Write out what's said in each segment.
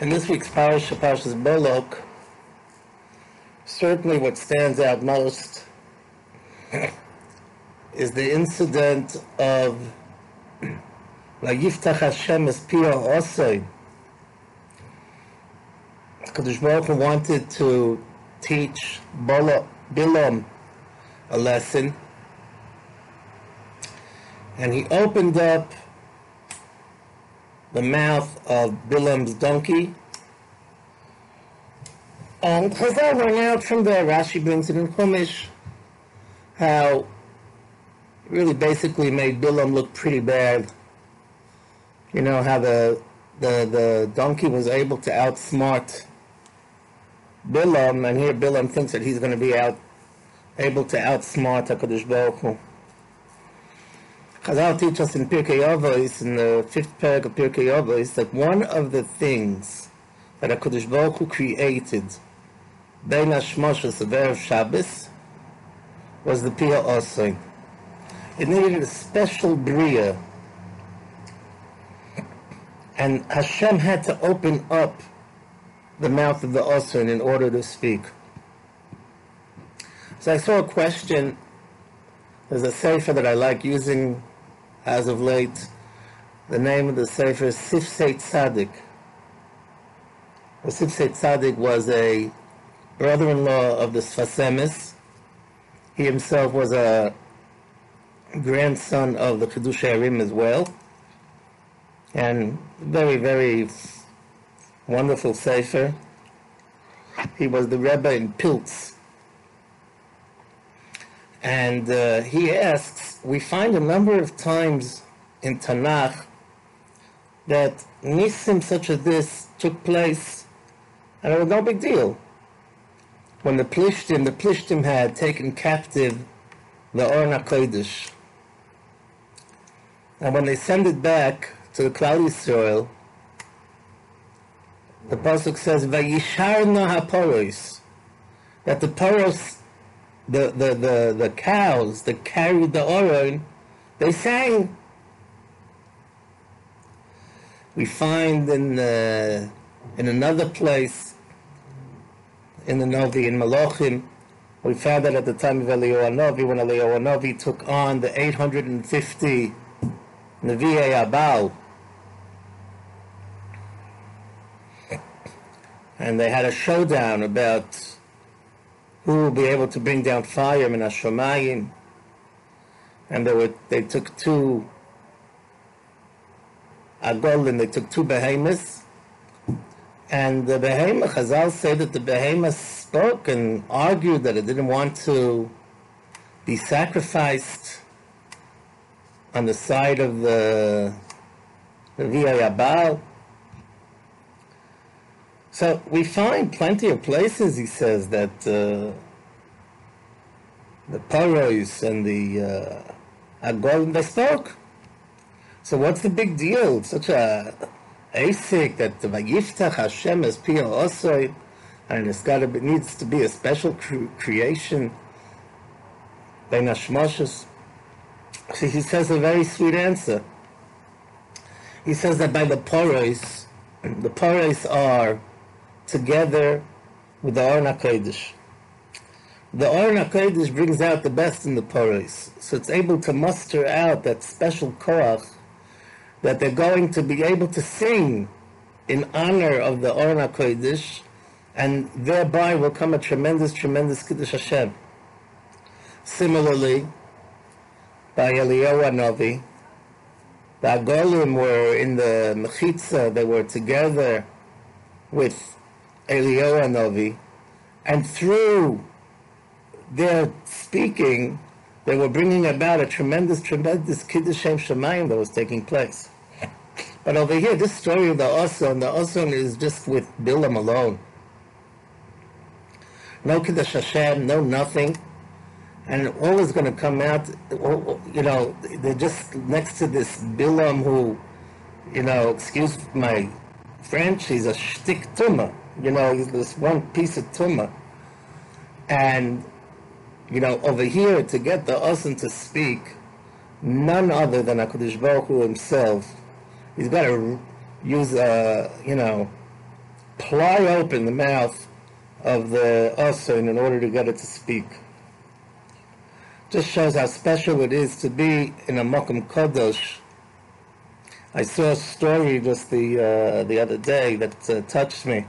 In this week's parasha, Parashas Bolok, certainly what stands out most is the incident of Yiftach Hashem es Pia Osoi. Kadosh Baruch wanted to teach Bilam a lesson, and he opened up the mouth of Bilam's donkey. And Chazal went out from there. Rashi brings it in Chumash how really basically made Bilam look pretty bad. You know how the the the donkey was able to outsmart Bilam, and here Bilam thinks that he's going to be out able to outsmart Hakadosh Baruch Hu. Chazal teach us in Pirkei Avos, in the fifth paragraph of Pirkei Avos, that one of the things that HaKadosh Baruch Hu created, Bein HaShmoshos of Erev Shabbos, was the Pia Osoi. It needed a special Bria. And Hashem had to open up the mouth of the Osir in order to speak. So I saw a question. There's a sefer that I like using as of late. The name of the Sefer is Sifsei Tzadik. Sifsei Tzadik was a brother-in-law of the Sfas Emes. He himself was a grandson of the Chiddushei HaRim as well. And very, very wonderful Sefer. He was the Rebbe in Pilz. And uh, he asks, we find a number of times in Tanakh that nisim such as this took place, and it was no big deal. When the Plishtim, the Plishtim had taken captive the Orna Kodesh, and when they send it back to the Klal Yisroel, the pasuk says, "Vayisharna haporos," that the poros the, the, the, the cows that carried the Oron, they sang. We find in, the, in another place, in the Novi, in Malachim, we found that at the time of Eliyahu Novi, when Eliyahu Novi took on the 850 Nevi'ei HaBaal, and they had a showdown about who will be able to bring down fire in Hashomayim. And they were they took two agol and they took two behemoths. And the behemoth, Chazal say that the behemoth spoke and argued that it didn't want to be sacrificed on the side of the Via so we find plenty of places, he says, that uh, the Paros and the uh, Agol, they spoke. So what's the big deal? It's such a asik that the Vayiftach Hashem is Pia Osoy, and it's got to be, needs to be a special cre- creation. Ben Hashmoshes. So he says a very sweet answer. He says that by the Paros, the Paros are together with the Aron HaKodesh. The Aron HaKodesh brings out the best in the Paros, so it's able to muster out that special koach that they're going to be able to sing in honor of the Aron HaKodesh, and thereby will come a tremendous, tremendous Kiddush Hashem. Similarly, by Eliyahu Novi, the Agolim were in the Mechitza, they were together with Eliyahu Novi, and through their speaking, they were bringing about a tremendous, tremendous Kiddush Shem Shemayim that was taking place. But over here, this story of the Oson, the Oson is just with Bilam alone. No Kiddush Hashem, no nothing. And all is going to come out, oh, oh, you know, they're just next to this Bilam who, you know, excuse my French, he's a shtick tumah you know, this one piece of tumah. And, you know, over here to get the Asim to speak, none other than HaKadosh Baruch Hu himself, he's got to use, uh, you know, pry open the mouth of the Oson in order to get it to speak. Just shows how special it is to be in a Mokum Kodosh. I saw a story just the uh, the other day that uh, touched me.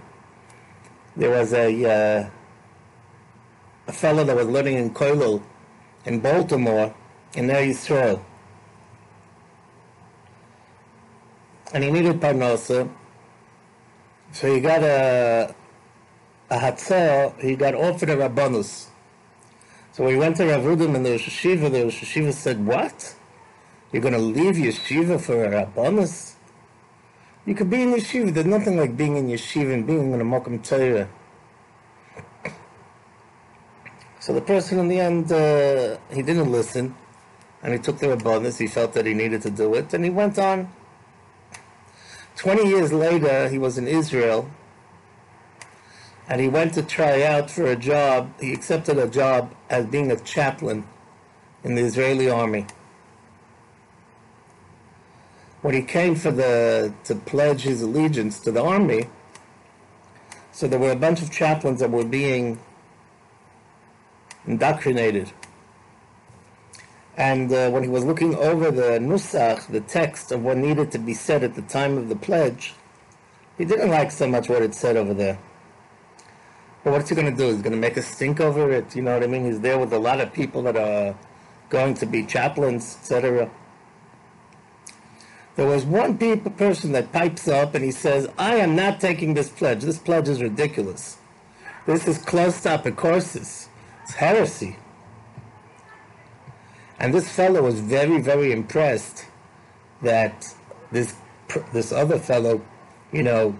There was a uh, a fellow that was living in Koilel in Baltimore in Eretz Yisrael. And he needed parnasa, so he got a a hatzah, he got offered a rabbanus. So he went to Rav Ruderman the Hashiva, the Hashiva said, what? You're going to leave yeshiva for a rabbanus? You could be in yeshiva. There's nothing like being in yeshiva and being in a Mokum Torah. So the person in the end, uh, he didn't listen, and he took the rabbanus. He felt that he needed to do it, and he went on. Twenty years later, he was in Israel, and he went to try out for a job. He accepted a job as being a chaplain in the Israeli army. When he came for the to pledge his allegiance to the army, so there were a bunch of chaplains that were being indoctrinated. And uh, when he was looking over the nusach, the text of what needed to be said at the time of the pledge, he didn't like so much what it said over there. But what's he going to do? He's going to make a stink over it. You know what I mean? He's there with a lot of people that are going to be chaplains, etc. There was one people, person that pipes up and he says, I am not taking this pledge. This pledge is ridiculous. This is closed up courses. It's heresy. And this fellow was very, very impressed that this this other fellow, you know,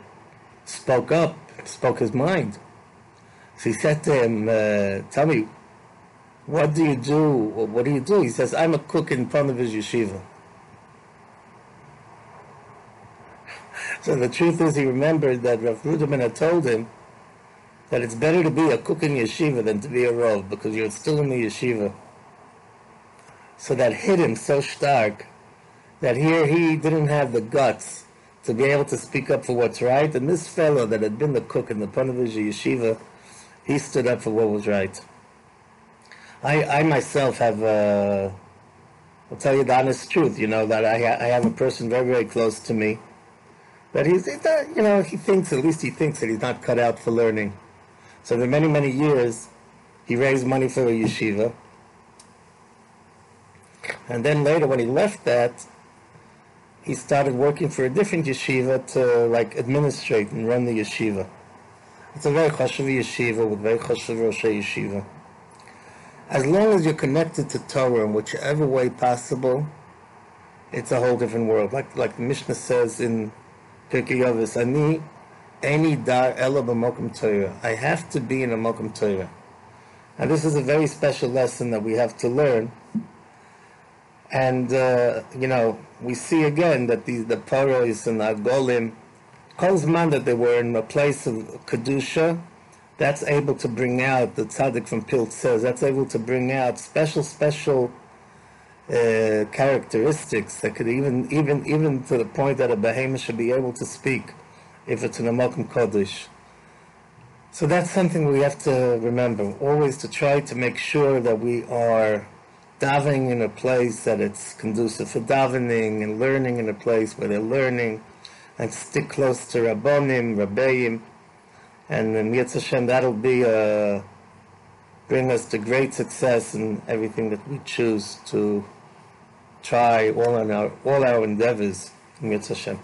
spoke up, spoke his mind. So he said to him, uh, "Tell me, what do you do? What do you do?" He says, "I'm a cook in front of his yeshiva." So the truth is, he remembered that Rav Ruderman had told him that it's better to be a cook in yeshiva than to be a rov because you're still in the yeshiva. So that hit him so stark that here he didn't have the guts to be able to speak up for what's right. And this fellow that had been the cook in the Ponevezh yeshiva, he stood up for what was right. I, I myself have, uh, I'll tell you the honest truth, you know, that I, I have a person very, very close to me that he's, not, you know, he thinks, at least he thinks that he's not cut out for learning. So for many, many years, he raised money for a yeshiva. And then later, when he left that, he started working for a different yeshiva to like administrate and run the yeshiva. It's a very chashuv yeshiva with very chashuv rosh yeshiva. As long as you're connected to Torah in whichever way possible, it's a whole different world. Like like the Mishnah says in Pirkei Ani any dar ela b'mokum Torah. I have to be in a mokum Torah. Now this is a very special lesson that we have to learn. And, uh, you know, we see again that the, the Paros and the Agolim, man that they were in a place of Kedusha, that's able to bring out, the tzaddik from Pilt says, that's able to bring out special, special uh, characteristics that could even, even, even to the point that a behemoth should be able to speak if it's an Amalkam Kodesh. So that's something we have to remember, always to try to make sure that we are davening in a place that it's conducive for davening and learning in a place where they're learning and stick close to Rabbonim, Rabbeim, and in Yetz Hashem, that'll be uh, bring us to great success in everything that we choose to try all our all our endeavors in Yetz Hashem.